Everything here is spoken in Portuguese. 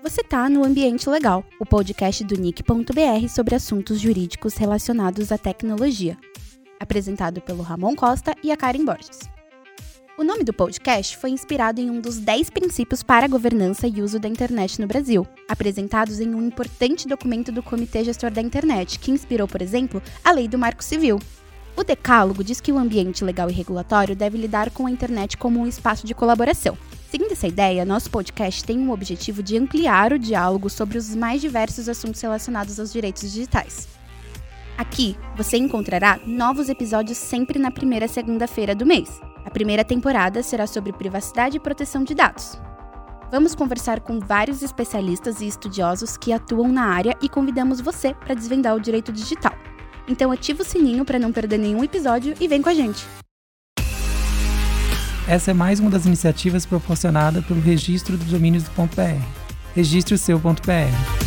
Você tá no Ambiente Legal, o podcast do nick.br sobre assuntos jurídicos relacionados à tecnologia. Apresentado pelo Ramon Costa e a Karen Borges. O nome do podcast foi inspirado em um dos 10 princípios para a governança e uso da internet no Brasil, apresentados em um importante documento do Comitê Gestor da Internet, que inspirou, por exemplo, a Lei do Marco Civil. O Decálogo diz que o ambiente legal e regulatório deve lidar com a internet como um espaço de colaboração. Seguindo essa ideia, nosso podcast tem o objetivo de ampliar o diálogo sobre os mais diversos assuntos relacionados aos direitos digitais. Aqui você encontrará novos episódios sempre na primeira segunda-feira do mês. A primeira temporada será sobre privacidade e proteção de dados. Vamos conversar com vários especialistas e estudiosos que atuam na área e convidamos você para desvendar o direito digital. Então ativa o sininho para não perder nenhum episódio e vem com a gente. Essa é mais uma das iniciativas proporcionada pelo Registro dos Domínios do .br. Registre o seu .br.